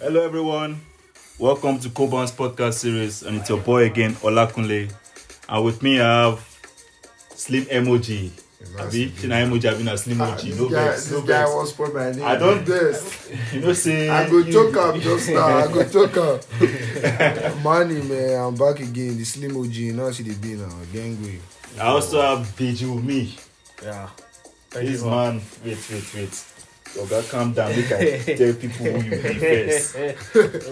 Hello, everyone. Welcome to Koban's podcast series, and it's your boy again, Olakunle. And with me, I have Slim Emoji. Abi, China Emoji, Abi na Slim Emoji. this No guy, vex, no this guy vex. won't my name. I don't- This. You know, say I go you- choke up just now. I go choke up. Money, man. I'm back again. The slim OG. Now see the be now. Gangway. I also have Deji with me. Yeah. Thank This man, wait, wait, wait. Oga, calm down. Make I tell people who you be first.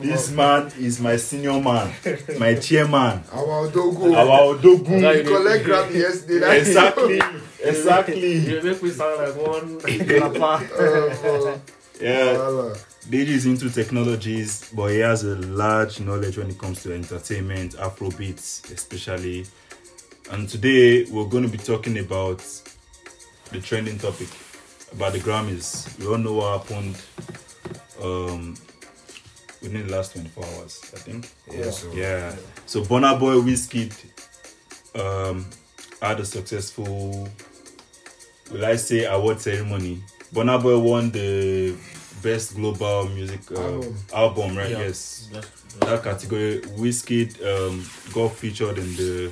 This man is my senior man, my chairman, Our Odogo. our Odogun. Right. We collect Grammy yesterday. That- Exactly, exactly. You make me sound like one rapper. Uh, Yeah, Deji is into technologies, but he has a large knowledge when it comes to entertainment, Afrobeats especially. And today we're going to be talking about the trending topic about the Grammys. We all know what happened um, within the last 24 hours, I think. yeah. So, Yeah. So Burna Boy Wizkid um, had a successful, will I say, award ceremony. Burna Boy won the best global music uh, album. Album. right? Yeah. Yes. That's- That category, Wizkid um, got featured in the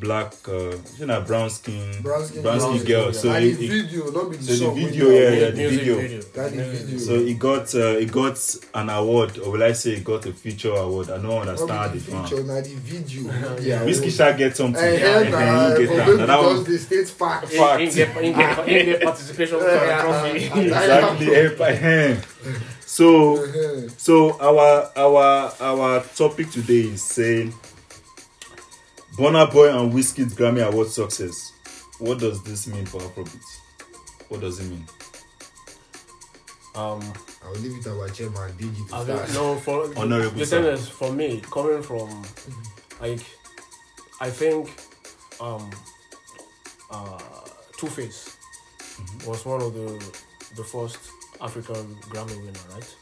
black, uh, you know, brown skin, Brown skin brown girl. skin girl. So and the video, not the so the song. video, yeah, yeah, the Music video. Video. So he got uh, he got an award, or will I say he got a feature award? I don't understand Not how be they the found. feature, na the video. Yeah. Wizkid shall get something. Eh, Yeah, eh, na, he get that. them that because one- the state fact. Fact. In get, in get, in get participation for trophy. exactly. eh, eh. So Uh-huh. so our our our topic today is saying Burna Boy and Wizkid's Grammy Award success. What does this mean for Afrobeat? What does it mean? Um, I will leave it to our chairman, Deji, to think, start. no, for Honorable the sir. thing is, for me, coming from, like, I think, um, uh, Two Face Mm-hmm. was one of the the first African Grammy winner, right?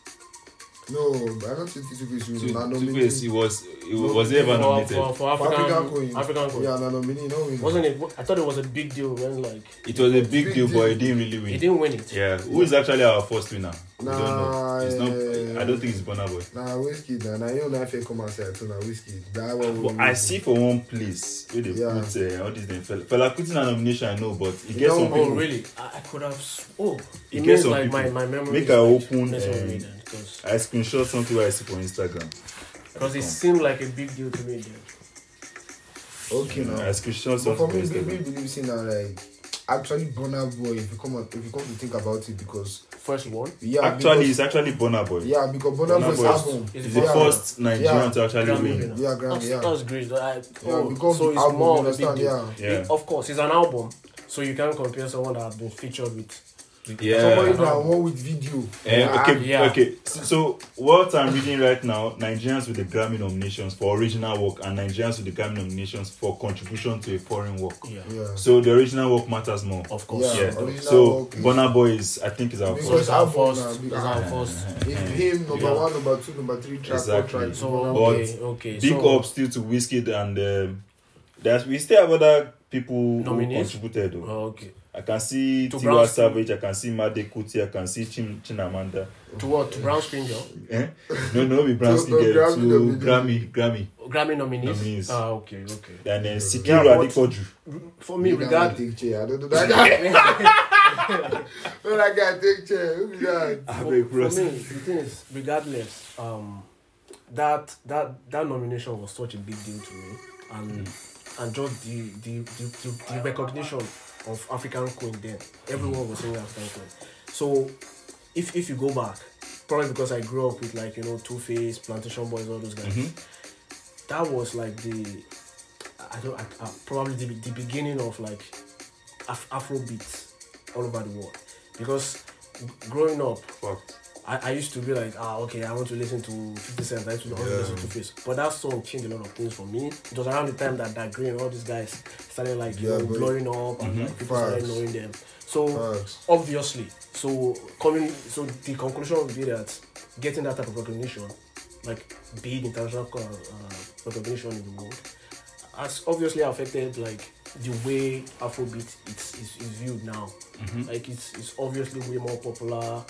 No, I don't think Two Face Two will na Two. Face, he was he was, was he ever For, nominated? for, for For African, African Queen. African Queen. Yeah, na nominee, no win. Wasn't it? I thought it was a big deal when like It was a big Big deal, deal. but he didn't really win. he didn't win it. Yeah, who is actually our first winner? We don't know. Nah, It's not. eh, I don't think it's Burna Boy. Nah, Wizkid. Nah, nah, you know if I come outside too. Nah, Wizkid. That one. will But I see for one place where they Yeah. put uh, all these things. Fela, Fela Kuti na nomination, I know, but he You gets know, some Oh people. really? I, I could have. Oh, You it get means some like my, people. my memory. Make is I like open, messing with um, me then, because I screenshot something I see for Instagram. because it seemed like a big deal to me then. Okay, I now. I screenshot But something for for me, baby, Instagram. believe in that like actually Burna Boy. If you come, out- if you come to think about it, because First one. yeah, Actually, because, it's actually Burna Boy. yeah, because Bonner Burna Boy album. is He's the Yeah. first Nigerian Yeah. to actually Grammy win. winner. Yeah, Grammy, That's, yeah. that's great. I, Yeah, oh, because so it's album, more of a big deal. yeah. Yeah. It- of course, it's an album, so you can't compare someone that has been featured with. With Yeah. Somebody an that album. with video. Eh, okay, yeah. okay. So, so what I'm reading right now, Nigerians with the Grammy nominations for original work and Nigerians with the Grammy nominations for contribution to a foreign work. Yeah. Yeah. So the original work matters more. Of course. Yeah. Yeah. So work is- Burna Boy is, I think, is our Because first. our album first. now, It's because- our first. If him number Yeah. one, number two, number three, track, Exactly. four track. So Bonner But okay, okay. Big so, up still to Wizkid and um, there's we still have other people who contributed. Though. Oh, okay. I can see To Tiwa Savage, I can see Made Kuti, I can see Chin Chinamanda. To what? To Brown Skin Girl? Eh? No, no, be Brown To- Skin to Girl, Grammy to. Grammy, Grammy. Grammy nominees? Nominees. Ah, okay, okay. And then Sikiru Yeah, but- Adepoju. For me, You guy regard. chair. I don't know that guy. When that guy take chair, who be that? I for, for me, the thing is, regardless, um, that that that nomination was such a big deal to me, and and just the the, the, the, the recognition of African Queen then, everyone was saying African Queen. So, if if you go back, probably because I grew up with like you know Two Face, Plantashun Boiz, all those guys, Mhm. that was like the I don't I, I, probably the, the beginning of like Af- Afro beats all over the world because growing up. I, I used to be like, ah, okay, I want to listen to 50 Cent, I used to want to Yeah. listen to Face. But that song changed a lot of things for me. It was around the time that that Green, all these guys started like, you Yeah, know, blowing up and like people started knowing them. So Facts. obviously, so coming, so the conclusion would be that getting that type of recognition, like big international uh, uh, recognition in the world, has obviously affected like the way Afrobeat is, is, viewed now. Mhm. Like it's it's obviously way more popular.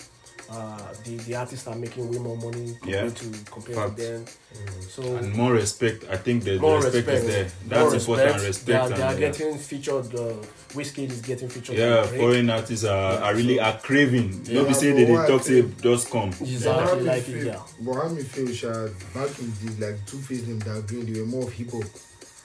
Uh, the the artists are making way more money compared Yeah. to compared Fact. to them. So and more respect. I think the, the more respect, respect, is there. more That's important. Respect. They are, they are and, getting featured. Uh, Wizkid is getting featured. yeah, foreign artists are, are really are craving. Yeah, Not be say but they, they what talk say just come. Exactly But how me like feel- it. Yeah. But how me feel, back in the like Two Face them that green, they were more of hip hop,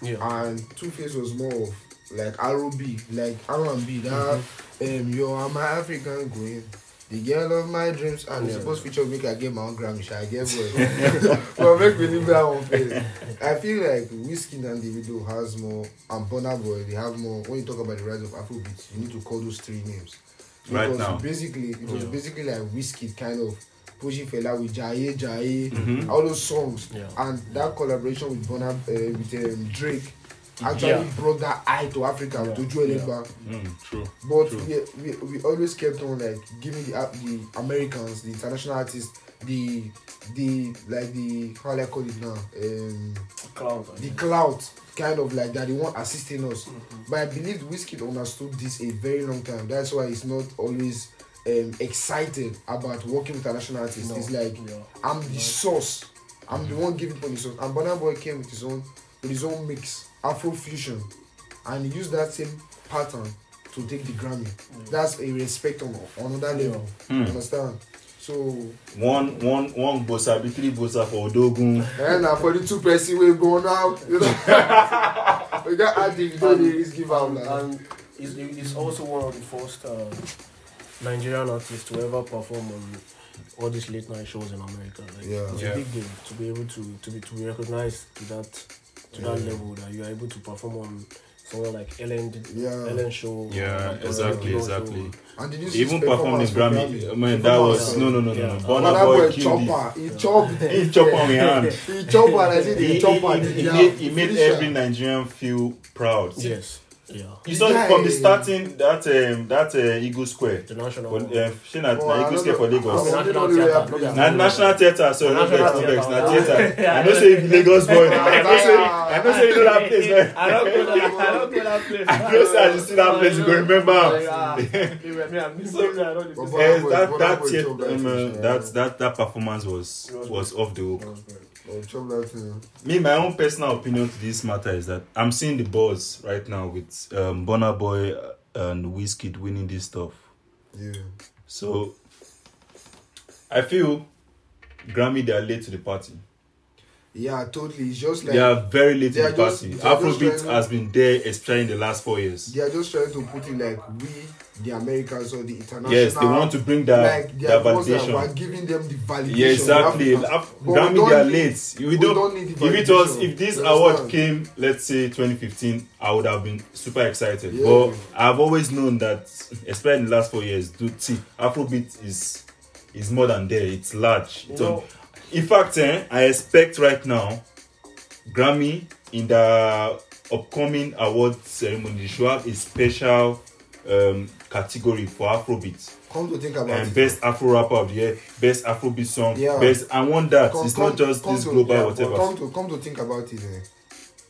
Yeah. and Two Face was more of like R&B, like R&B. That um, yo, I'm an African queen. The girl of my dreams, and it's Yeah. supposed to feature make I get my own Grammy, Sha, I get boy. but make me leave that one first. I feel like Wizkid and the Davido has more, and Burna Boy, they have more. When you talk about the rise of Afrobeat, you need to call those three names. Right Because now. basically, it was Yeah. basically like Wizkid kind of pushing Fela with Jaiye Jaiye, Mhm. all those songs, Yeah. and that collaboration with Burna, uh, with um, Drake, actually Yeah. brought that eye to Africa Yeah. to Joe Yeah. Elegba. Mm, true. But True. we, we we always kept on like giving the uh, the Americans, the international artists, the the like the how do I call it now, um, Cloud. the clout kind of like that they want assisting us. Mm-hmm. But I believe Wizkid understood this a very long time. That's why he's not always um, excited about working with international artists. No. It's like Yeah. I'm the source. I'm the one giving for the source. And Burna Boy came with his own with his own mix, Afro fusion, and use that same pattern to take the Grammy. That's a respect on on another level. Hmm. Understand? So One one one bossa, be three bossa for Odogun. and uh, for the two person we go now, you know. we got add the video And- lyrics give out now. and it's, it's also one of the first uh, Nigerian artists to ever perform on all these late night shows in America. Like, Yeah. it's Yeah. a big deal to be able to to be to be recognized to that to that level that you are able to perform on someone like Ellen Yeah. Ellen show. Yeah, uh, exactly, Joe exactly. Show. And did you see Even his performed in performance Grammy. I mean, that was no no no no no. yeah. Burna Burna Boy Boy killed it. chopper. He chopped. He chop on his hand. He chopper. and I said He, he he, chopper. he, he made, he made every Nigerian feel proud. Yes. Yeah. You saw Yeah, from the starting that um, that uh, Eagle Square. The national. But, uh, shey na Oh, na Eagle don't Square for. Lagos. Oh, National I don't know theatre. Na national theatre, so no vex, no vex, na theatre. theatre. Yeah. I know say you Lagos boy. I know say I know say you know that place. man. I don't go that. I don't go that place. I know say as you see that place, you go remember Me, I'm missing. I don't But know. Burna Yes, Boy- that that Boy theat- chop that uh, thing, yeah. that that that performance was was was off the hook. Chop that thing. Me, my own personal opinion to this matter is that I'm seeing the buzz right now with um, Burna Boy and Wizkid winning this stuff. Yeah. So I feel Grammy they are late to the party. Yeah, totally. It's just like they are very late they to are the party. they are just Afrobeat has been there, especially in the last four years. they are just trying to put it like we, the Americans or the international. Yes, they want to bring that like they that are the ones that validation. we're giving them the validation. Yeah, exactly. Africans. Af- Grammy they are late. We, we don't. don't need the if it was, if this You award came, let's say 2015, I would have been super excited. Yeah. But I've always known that, especially in the last four years, do see Afrobeat is is more than there. It's large. You It's on- know- in fact, eh, I expect right now, Grammy in the upcoming award ceremony should have a special um, category for Afrobeat. Come to think about And it. best Afro rapper of the year, best Afrobeat song, Yeah. best. I want that. Come- it's come- not just this to- global yeah, whatever. Come to come to think about it, eh,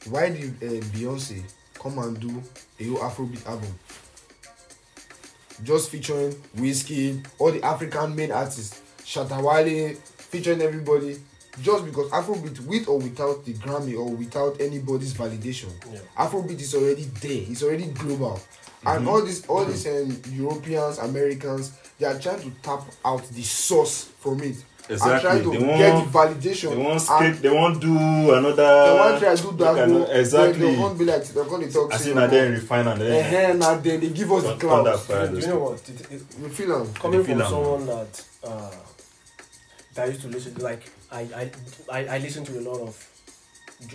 why did uh, Beyonce come and do a whole Afrobeat album? Just featuring Wizkid, all the African main artists, Shatta Wale, featuring everybody. Just because Afrobeat, with or without the Grammy or without anybody's validation, Yeah. Afrobeat is already there. It's already global. And Mm-hmm. all these all these um, Europeans, Americans, they are trying to tap out the source from it. Exactly. And trying to They get want- the validation. They want And script. They want do another. they want try do that. like go, exactly. They, they won't be like they're gonna talk I to see you now about- then refine and then. Eh-heh, now then they give us the Thunder cloud. Do you know what? It, it, You feel them? coming from someone that uh, that used to listen to like I I I, I listen to a lot of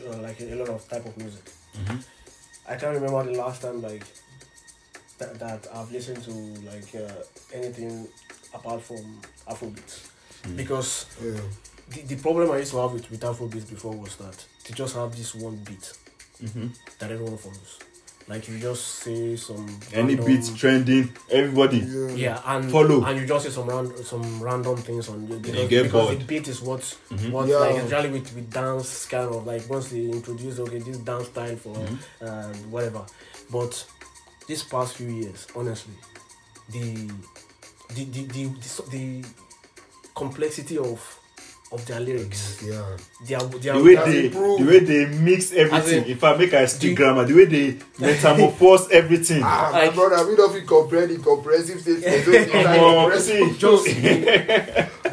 uh, like a, lot of type of music. Mhm. I can't remember the last time like that, that I've listened to like uh, anything apart from Afrobeats Mm. because Yeah. the, the problem I used to have with, with Afrobeats before was that they just have this one beat Mhm. that everyone follows. Like you just say some Any random- beat trending, everybody. Yeah. yeah, and Follow. and you just say some ran- some random things on you because, get because bored. the beat is what Mhm. what Yeah. like especially with with dance kind of like once they introduce okay this dance style for Mhm. uh, whatever, but this past few years honestly, the the the the the, so- the complexity of of their lyrics. Yeah. Their their the way they improved. the way they mix everything in- if i make i speak the- grammar the way they metamorphose everything Ah, my Like- brother, we don't feel comprehend the comprehensive statement. Don't be like Come on, compressive. see. just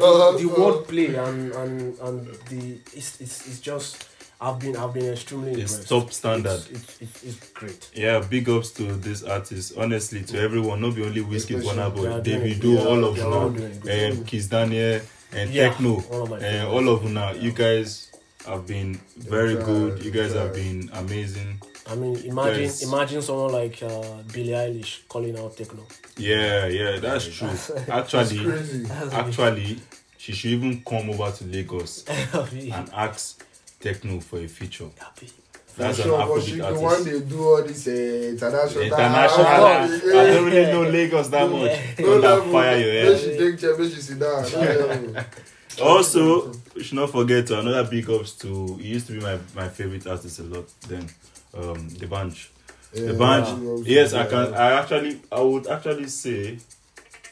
Uh, the uh, wordplay and and and the it's it's, it's just I've been I've been extremely It's impressed. top standard. It's, it's, it's, it's great. yeah big ups to this artist honestly to everyone not be only Wizkid Especially- Burna Boy they are doing Davido all of they are all doing you it. um Kizz Daniel and Yeah, Tekno all of my and favorites. all of you now you guys have been very tried, good you they guys have been amazing I mean, imagine Yes. imagine someone like uh, Billie Eilish calling out Tekno. yeah yeah that's true actually crazy. actually she should even come over to lagos and ask Tekno for a feature Happy. That's an sure, she afrobeat the artist one they do all this uh, international. International. I yeah. don't really know Lagos that much. No that level. fire your head. she take chair, she sit down. Also, we should not forget to another big ups to. He used to be my, my favorite artist a lot then. Um, D'banj. The bunch. yeah. Yes, I can. I actually, I would actually say,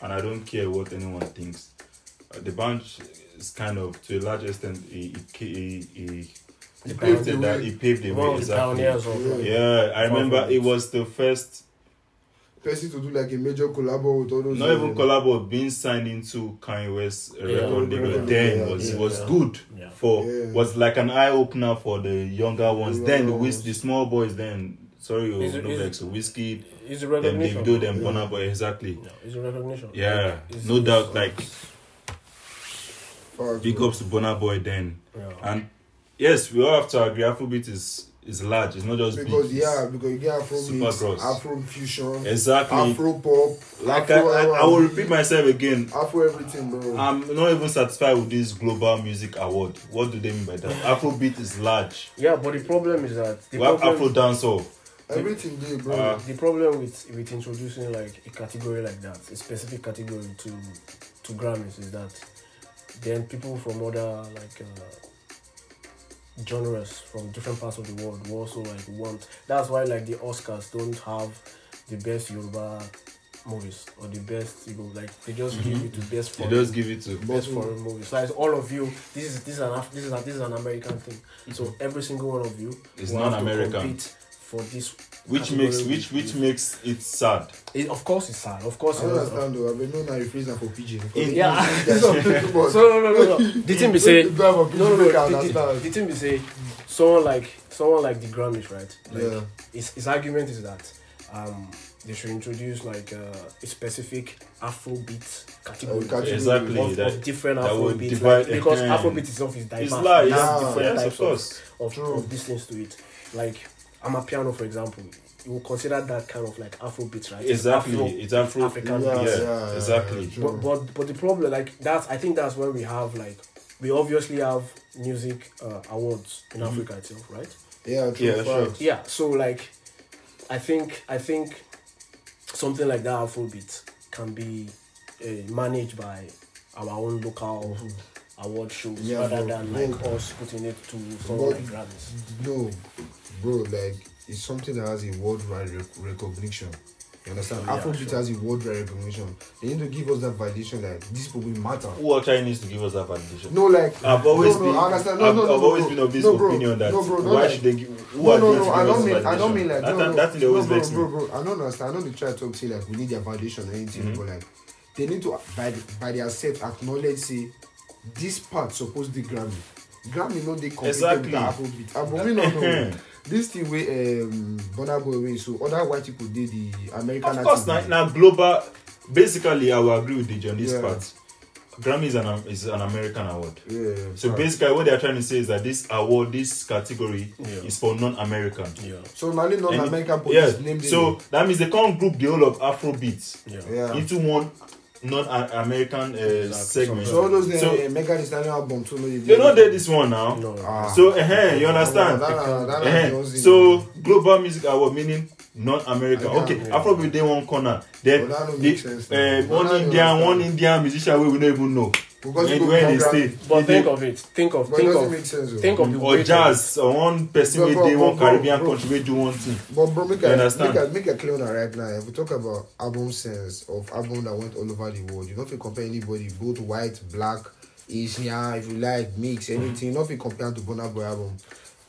and I don't care what anyone thinks. uh, D'banj is kind of, to a large extent, he he he, he, He paved the way. he paved the One way of the exactly. pioneers of Yeah, I remember Afrobeat. it was the first Person to do like a major collabo with all those. not uh, even collabo being signed into Kanye West Yeah, record label yeah, then yeah, was yeah, was yeah. good Yeah. for Yeah. was like an eye opener for the younger ones. The then the younger whis- the small boys then sorry oh, Is it- no is it- vex Wizkid It's a them recognition. Davido them Yeah. Burna Boy exactly. Yeah, it's a recognition. Yeah, Like, it's- no doubt it's- like Fuck, big ups to Burna Boy then. Yeah. And yes, we all have to agree Afrobeat is is large. It's not just Because beat. yeah, because you get Afro Super mix, gross. Afro fusion, Exactly. Afro pop, like I, Afro, I, I will repeat myself again. Afro everything, bro. I'm not even satisfied with this global music award. What do they mean by that? Afrobeat is large. Yeah, but the problem is that the We have problem, Afro dancehall. everything there, bro. Uh, the problem with with introducing like a category like that, a specific category to to Grammys is that then people from other like uh, genres from different parts of the world will also like want. That's why like the Oscars don't have the best Yoruba movies or the best you know like they just give mm-hmm. it to best foreign. They just give it to. best mm-hmm. foreign movies. Like all of you, this is this is an this is this is an American thing. So mm-hmm. every single one of you It's will have to non-American. Compete for this. Which makes which which you. makes it sad. It, of course, it's sad. Of course, I don't understand though. I've been known I rephrase that for PG. Yeah. So So no no no no. The thing be say no no, no no. The, the, the thing be say someone like someone like the Grammys, right? Like, Yeah. His, his argument is that um they should introduce like uh, a specific Afrobeat category. Uh. Exactly. of, that- of different that would Afrobeats divide- like, because Afrobeat itself is diverse. It's large. It has Yeah. different Yes, types of course. of, True. of these things to it. Like Amapiano, for example, you will consider that kind of like Afrobeat, right? It's Exactly. Afro- It's Afro. African Yeah, Yeah, beats. yeah, yeah, exactly. yeah. But, but but the problem, like that's I think that's where we have like we obviously have music uh, awards in Africa itself, right? Yeah, true. Yeah, sure. Yeah. So like, I think I think something like that Afrobeat can be uh, managed by our own local award shows Yeah, rather bro. than like Bro. us putting it to some like Grammys. No, bro, like it's something that has a worldwide rec- recognition. You understand? Yeah, Afrobeat sure. has a worldwide recognition. They need to give us that validation. Like these people matter. Who actually needs to give us that validation? No, like I've always no, been. no, I understand. No, I've, no, no, I've always bro. been of this No, bro. opinion that No, bro, not why like- should they give? Who no, are no, no. to I give don't us mean. I don't mean like. that, no, no, that thing always no, bro, vex me. bro, bro. I don't understand. I don't know they try to talk say like we need their validation or anything, Mhm. but like they need to by by themselves acknowledge say this part supposed to Grammy. Grammy no dey compete Exactly. with Afrobeat. But we no know. this thing wey um, Burna Boy win so other white people dey the American Of course, now, artists. now global. Basically, I will agree with DJ on this Yeah. part. Grammy is an is an American award. Yeah, So facts. basically, what they are trying to say is that this award, this category, Yeah. is for non-American. Yeah. So now non And- American yeah. police name them. So that means they can't group the whole of Afrobeat Yeah. yeah. into one non-American uh, segment. So all those uh, So- Stallion album too no dey They don't did this one now. No. Ah. So, uh you understand? That, that, that, Eh, that, so global music award meaning non-American. Okay. Okay, Afrobeat dey one corner. Then don't the, sense uh, one Indian, one Indian musician wey we don't even know. because you when go they stay, But think of it. Think of But think of sense. think of the or of- jazz or one person wey dey one Caribbean bro. country wey do one thing. But bro, make You understand? make a make a clear on right now. If we talk about album sense of album that went all over the world, you don't feel compare anybody, both white, black, yeah, if you like, mix anything. Nothing compared to Burna Boy album.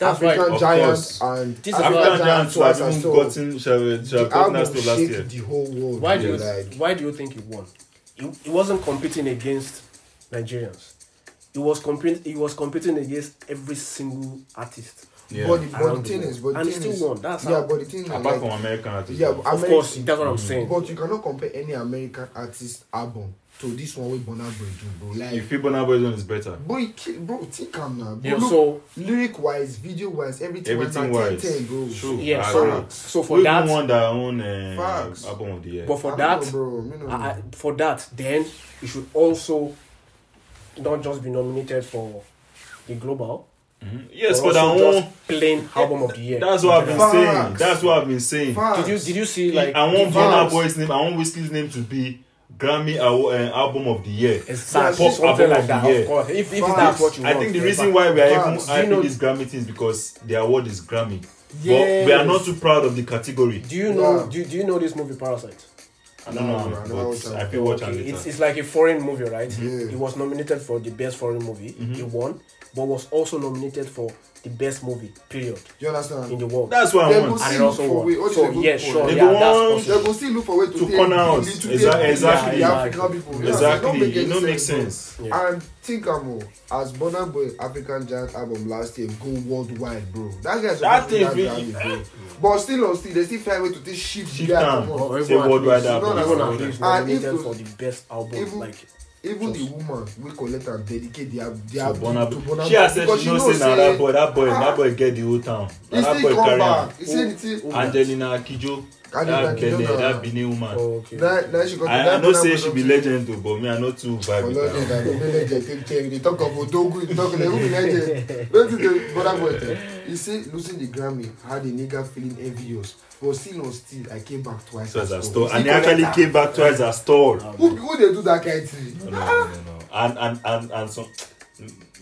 That's African right. Of Giant course. and This African African Giant Giants twice have as even gotten shall shall The have gotten us to last year. the whole world. Why do you like? why do you think he won? He, he wasn't competing against Nigerians. He was competing. He was competing against every single artist. Yeah. But the, but the the thing world. is, but the And he thing still is, won. That's yeah, how- but the thing is, Apart like, from American artists. yeah, though. but Of course, American- that's what I'm saying. But you cannot compare any American artist album to this one with Burna Boy do, bro. you Like, feel Burna Boy's one is better. boy, ki- bro, think I'm now. Bro, Yeah, look, so lyric wise, video wise, everything, Everything wise, wise. 10, 10, bro. True. yeah, I so agree. so for we that, even won their own uh, Facts. album of the year. but for I that, know, bro, me know. I, I- for that, then you should also not just be nominated for the global. Mhm. Yes, but for that also one. just plain album of the year. That's what I've been Facts. saying. That's what I've been saying. Facts. Did you did you see like I want the Burna videos? Boy's name. I want Wizkid's name to be Grammy Awa- uh, album of the year. Exactly, Pop album like of that. the year. Of if, if that's what you I think the reason why we are even Facts. Do you hyping know- these Grammy things because the award is Grammy. But we are not too proud of the category. Do you know? Yeah. Do, do you know this movie Parasite? I don't know, I never but watched I feel watch Okay, and later. it's, it's like a foreign movie, right? Yeah. It was nominated for the best foreign movie. Mm-hmm. He won, but was also nominated for the best movie. Period you understand? in the world. That's what They I want. and it also for won. way- what So they yeah, sure, They yeah, go that's on- possible. They go still look for way to, To corner us. to take Exactly, the- exactly. Yeah, African people. Exactly. understand? Don't It any don't make sense, bro. Yeah. And think am as Burna Boy African Giant album last year go worldwide, bro. That guy's That thing really- bro. But still on still, they still find way to take shift Shift the guy am. come on. Say even at worldwide album. No, even no, at no. least And if- for the best album. like Even Just- the woman we collect and dedicate their So their Burna to Boy. Burna She has Boy said because she knows say na that boy, that boy, that boy get the whole town. He Na that still boy come carry back. am. He said it. is- Angelina Kidjo, Angelina that Benin, na- that Benin woman. oh, okay. That that she got. I, I that know say she be legend too, but me I know too vibe For with legend, her. I don't know legend. Take care. They talk of Odogu. They talk of who be legend. Think the Burna Boy. tell. He say losing the Grammy had a nigga feeling envious. But still on still, I came back twice. So as a well. and he Still actually collect came back twice as store. Who who they do that kind of thing? No, no, no, no. And and and and some.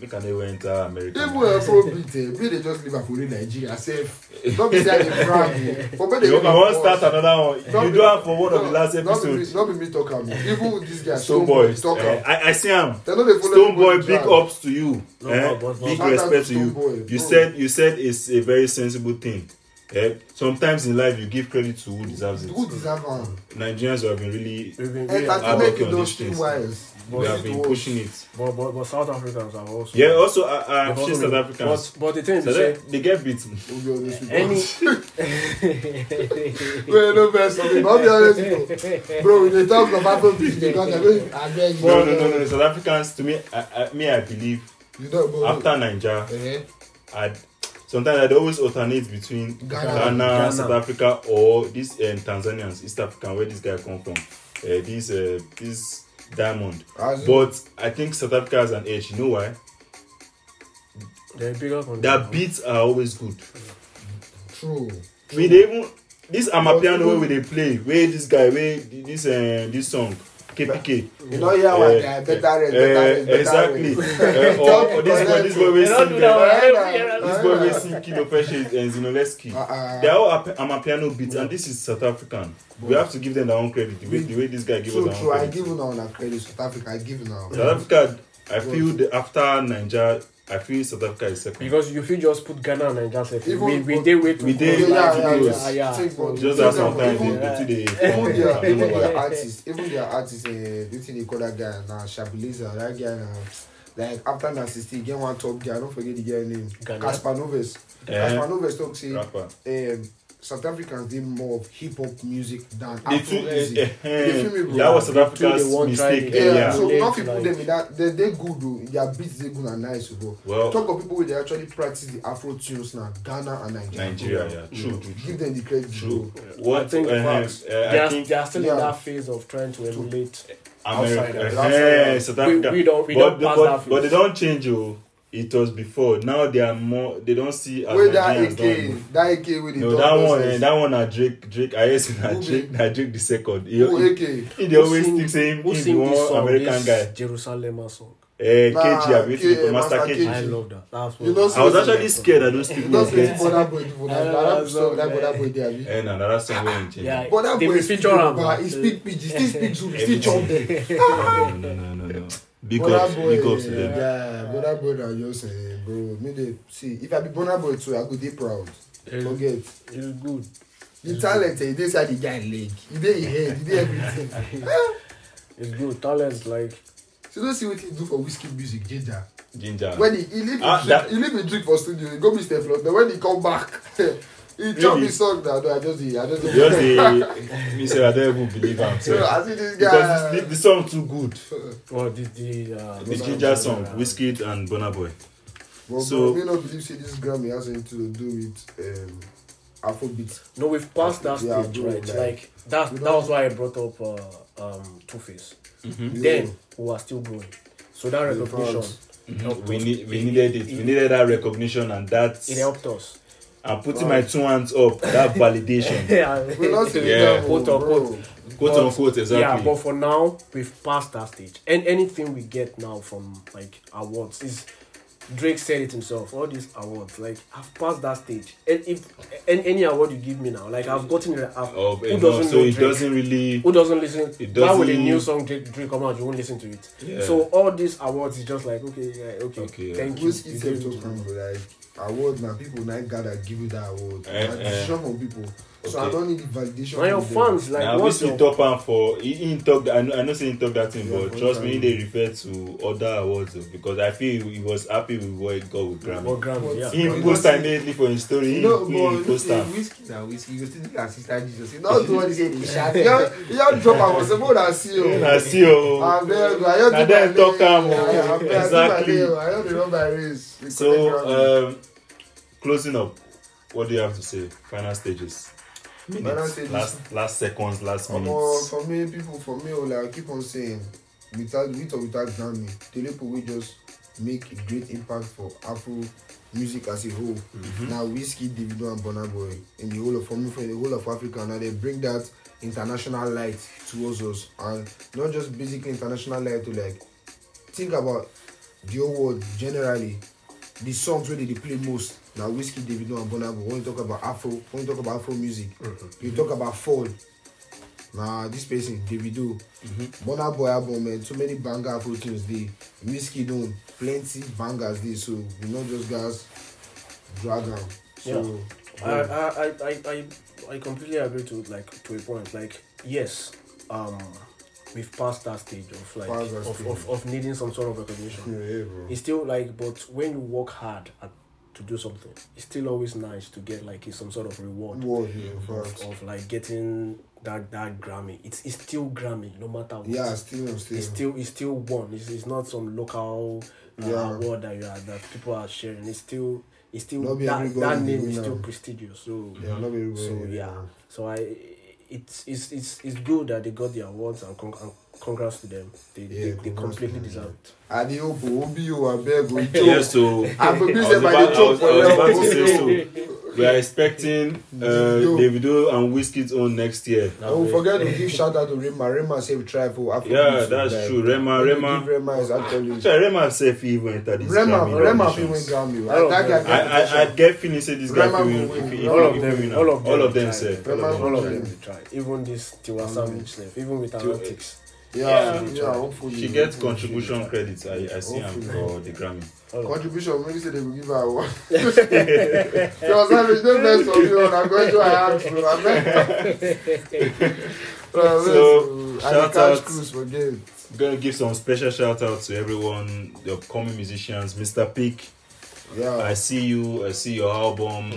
Make an never enter America. Even Afrobeat, eh, may they just leave Afro in Nigeria safe. Don't be saying they brag. eh. For me, they want Afro- start another one? You do have for one of the last episodes. Not be me talk am. Even this guy, Stone Boy, talk eh, am. I, I see follow Stone Boy, big ups to you. No, eh? no, but- but- big respect to to you. Boy, you said you said it's a very sensible thing. Eh? Sometimes in life you give credit to who deserves it. Who deserve am? Nigerians have been really Entertainment industry things. Wise. we have been pushing it. but, but, but South Africans have also Yeah, also I, I they've also seen South Africans. But, but the thing is, So you they, say, they get beaten. We'll be honest with any you. Well, no best of it. I'll be honest with you. Bro, when they talk about Afrobeat, because I mean, I beg. No, no, no, no. South Africans, to me, I, I, me, I believe You don't, bro. after Nigeria, Eh? I'd, sometimes I'd always alternate between Ghana. Ghana, Ghana. South Africa, or these um, Tanzanians, East African, where this guy come from. Uh, this, uh, this diamond. As in- But I think South Africa has an edge. You know why? they're bigger country. Their beats are always good. True. We they even this Amapiano even- way they play, where this guy, where this uh, this song, KPK. You know, yeah, Eh, what guy, better rest, eh, better rest, better exactly. rest. Uh, or, or this boy, this boy will They don't sing. do that uh, one. Eh, Every- This boy will sing Kid of Fresh and Zinoleesky. They are all Ap- Amapiano beats, and this is South African. We have to give them their own credit. The way, the way this guy gives True, us true. their I own give credit. you now on credit. South Africa, I give you now. South Africa, I feel the, after Nigeria, I feel South Africa is second. Because you feel just put Ghana and Nigeria safe. Even- We, we did wait to We like yeah, yeah, yeah. Ah, yeah. One. Just that Even- sometimes even- they, they, even they, their even their artists even their artists uh, this thing they call that guy now Shabuliza that guy now like after na sixteen get one top guy I don't forget the guy name. Caspar Noves Eh, Caspar Noves talk say South Africans dey more of hip hop music than The Afro two, music. eh, eh, They feel me, bro. that was South The two, Africa's they mistake it. Yeah, so Late, not people like- them in that they they good though. Their beats they good and nice bro. Well, Talk of people where they actually practice the Afro tunes now, Ghana and Nigeria. Nigeria, bro. yeah, true, true, Give them the credit, True. bro. What I think uh, facts. uh, they, I are, think they are still Yeah. in that phase of trying to emulate. America, outsiders. uh, Outsiders. South We- Africa. we don't- we but, don't pass but, that but they don't change. Oh, it was before. Now they are more. They don't see as Where that Nigerians don't AK, move. that AK with the No, top that one, nonsense. eh, that one, na Drake, Drake. I guess na Who Drake, be? na Drake the second. He, Who he, AK? he dey always think say him who he be sing this one song, American this guy. Jerusalem song. Eh, Nah, KG, I K- from Master Master KG. KG. I love that. That's what You know, I was actually scared that those You people don't would say get. for that boy, for that, I that, know, that, song, that, man. that boy there, abi? Eh, na that song wey him change. Yeah. But that They boy will speak feature am, Yoruba, man. he speak pidgin, still speak Zulu, still chop them. Big Burna ups, Boy, big ups to yeah, them. Yeah, Burna Boy na just uh, bro. Me dey see if I be Burna Boy too, I go dey proud. Forget. It's good. The talent, eh, dey inside the guy leg. E dey e head, e dey everything. It's good. Talent like So don't see what he do for Wizkid music, Ginger. Ginger. When he, he leave Ah, a drink, that- he leave a drink for studio, he go meet Steflon Don. When he come back, he chop Really? his song now. I just dey- I just dey- Just the me say I don't even believe am So sef. I see this Because guy. this, the, the song too good. well the the uh, The Burna Ginger song, uh, Wizkid and Burna Boy. But So- so, me not believe say this Grammy has anything to do with um, Afrobeat. No, we've passed that Yeah, stage, bro, right? like- Like, that We that was why I brought up uh, um Two Face. Mhm. Then we were still growing. So that recognition facts. Mhm. We need we needed it. We needed that recognition and that it helped us. I'm putting my two hands up, that validation. yeah, we're not see Yeah. yeah. Quote unquote. Quote But- unquote, Yeah, but for now, we've passed that stage. And anything we get now from like awards is Drake said it himself. All these awards, like I've passed that stage. And if any, any award you give me now, like I've gotten it. I've, Oh, who doesn't so know it Drake? doesn't really Who doesn't listen? It Why would a new song Drake, Drake come out? You won't listen to it. Yeah. So all these awards is just like okay, yeah, okay, Okay, yeah. thank you. Wizkid You self gave just to me. come like award now. People now gotta give you that award. Eh, na eh. decision from people. So I Okay. don't need the validation. Now your them. fans like now what's your top am for he, he talk I know I know say he talk that thing Yeah, but trust me he sure. dey refer to other awards though, because I feel he was happy with what he got with Grammy. or Grammy? Yeah. He But- post am immediately for his story. He, No, he but post look, am. whiskey now, whiskey. You go still think as sister Jesus. You do what he say. He shout. You don't- you don't drop am for say, "More than see you." Na see o. I I just Na do my talk name. am o. I I do my Exactly. I don't dey run my race. So um, closing up, what do you have to say? Final stages. Final Minutes, last last seconds, last Omo, minutes. for me, people, for me, oh, like I keep on saying, without with or without Grammy, Telepo will just make a great impact for Afro music as a whole. Mm-hmm. Now, Wizkid, Davido, and Burna Boy in the whole of for me, for the whole of Africa, now they bring that international light towards us, and not just basically international light to like think about the whole world generally. The songs where they play most now Wizkid, Davido, and Burna Boy. When you talk about Afro, when you talk about Afro music, you talk about fall. Nah, this person, Davido, Burna Boy album, man, too many banger Afro tunes dey. Wizkid don plenty bangers dey, so you know just guys drag am. So I, I, I, I, I, I completely agree to like to a point. Like yes, um, we've passed that stage of like of, stage. of, of needing some sort of recognition. yeah, bro. It's still like, but when you work hard at, to do something, it's still always nice to get like some sort of reward Word, yeah, of, of like getting that that Grammy. It's it's still Grammy, no matter what. Yeah, still, still. It's still it's still one. It's, it's not some local uh, Yeah. award that you are that people are sharing. It's still it's still Not that, that name is still prestigious. So Yeah, so yeah. So I it's it's it's it's good that they got the awards and, con- and congrats to them. They Yeah, they, they completely to them, deserve it. I dey hope Obi o abeg Yes, so I go be I say was by about, the I chop was, for I was about to level. say so. We are expecting uh, Davido. Davido and Wizkid's own next year. Don't forget to give shout out to Rema. Rema save try for Afro. Yeah, that's like, true. Rema, Rema. Rema is actually. Actually, Rema self even enter this Rema, Grammy Rema fit win nominations. Grammy. All of That I, I, I get feeling say this guy Rema will will win. win. If, if, all of them, all of them, all of them tried. All of All them. of them. Even this Tiwa Savage self, even with Atlantics. Yeah, Yeah. yeah, hopefully. She gets hopefully. contribution credits. I, I see am Hopefully. for the Grammy. All of them. Contribution, maybe say they will give her one. Tiwa Savage, don't mess for me on. I'm going to I ask bro. I. So, shout out- cruise for game. Gonna give some special shout out to everyone, the upcoming musicians. Mr. Peak, Yeah. I see you. I see your album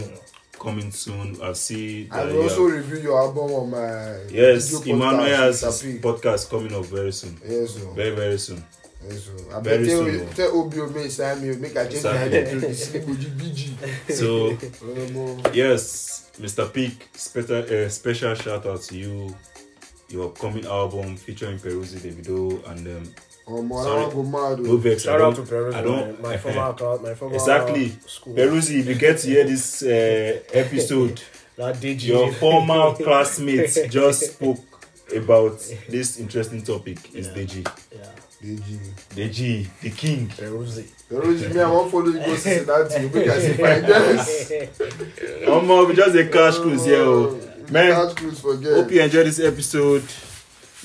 coming soon. I'll see I will also review your album on my Yes, Emmanuel has podcast coming up very soon. Yes, sir. Very, very soon. Yes, sir. I Very tell, soon, oh. tell Obio make sign me make I change my Exactly. name to the Slim Oji BG. So, yes, Mr. Peak, special, uh, special shout out to you. Your upcoming album featuring Peruzzi, Davido, and um, um, Sorry. I go mad. no oh. vex. I Shout out to Peruzzi, I don't- my, my former class, my former Exactly. school. Peruzzi, if you get to hear this uh, episode, That DG. your former classmates just spoke about this interesting topic. Is Yeah. Deji. Yeah. DG. Deji, the king. Peruzzi. The road me, I won't follow you go see that thing. Make I see find this. Omo, we just a cash cruise here. oh. Man, Cash cruise for hope you enjoyed this episode.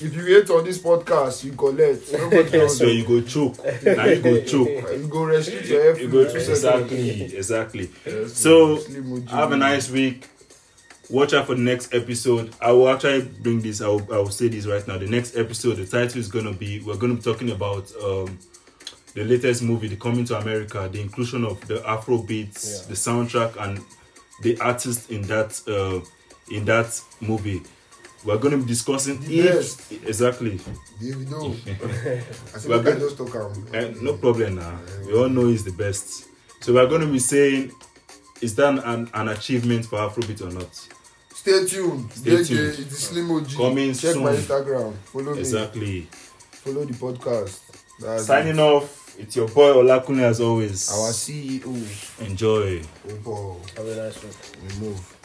If you hate on this podcast you collect. Nobody so you go choke. Now you go choke. You go restrict your you go exactly exactly. Yes, So, have a nice week. Watch out for the next episode. I will actually bring this i will, I will say this right now. The next episode the title is gonna be we're gonna be talking about um the latest movie the coming to america the inclusion of the afro beats Yeah. the soundtrack and the artist in that uh in that movie we're gonna be discussing The if best. exactly Davido. I We're make I good. just talk am. Eh, no problem now. We all know he's the best. So we're going to be saying, is that an, an achievement for Afrobeat or not? Stay tuned. Stay Stay tuned. tuned. It's the Slim OG. Coming Check my. Instagram. Follow me. Exactly. Follow the podcast. That's Signing it. off, it's your boy Olakunle as always. Our CEO. Enjoy. Opo. Have a nice one. We move.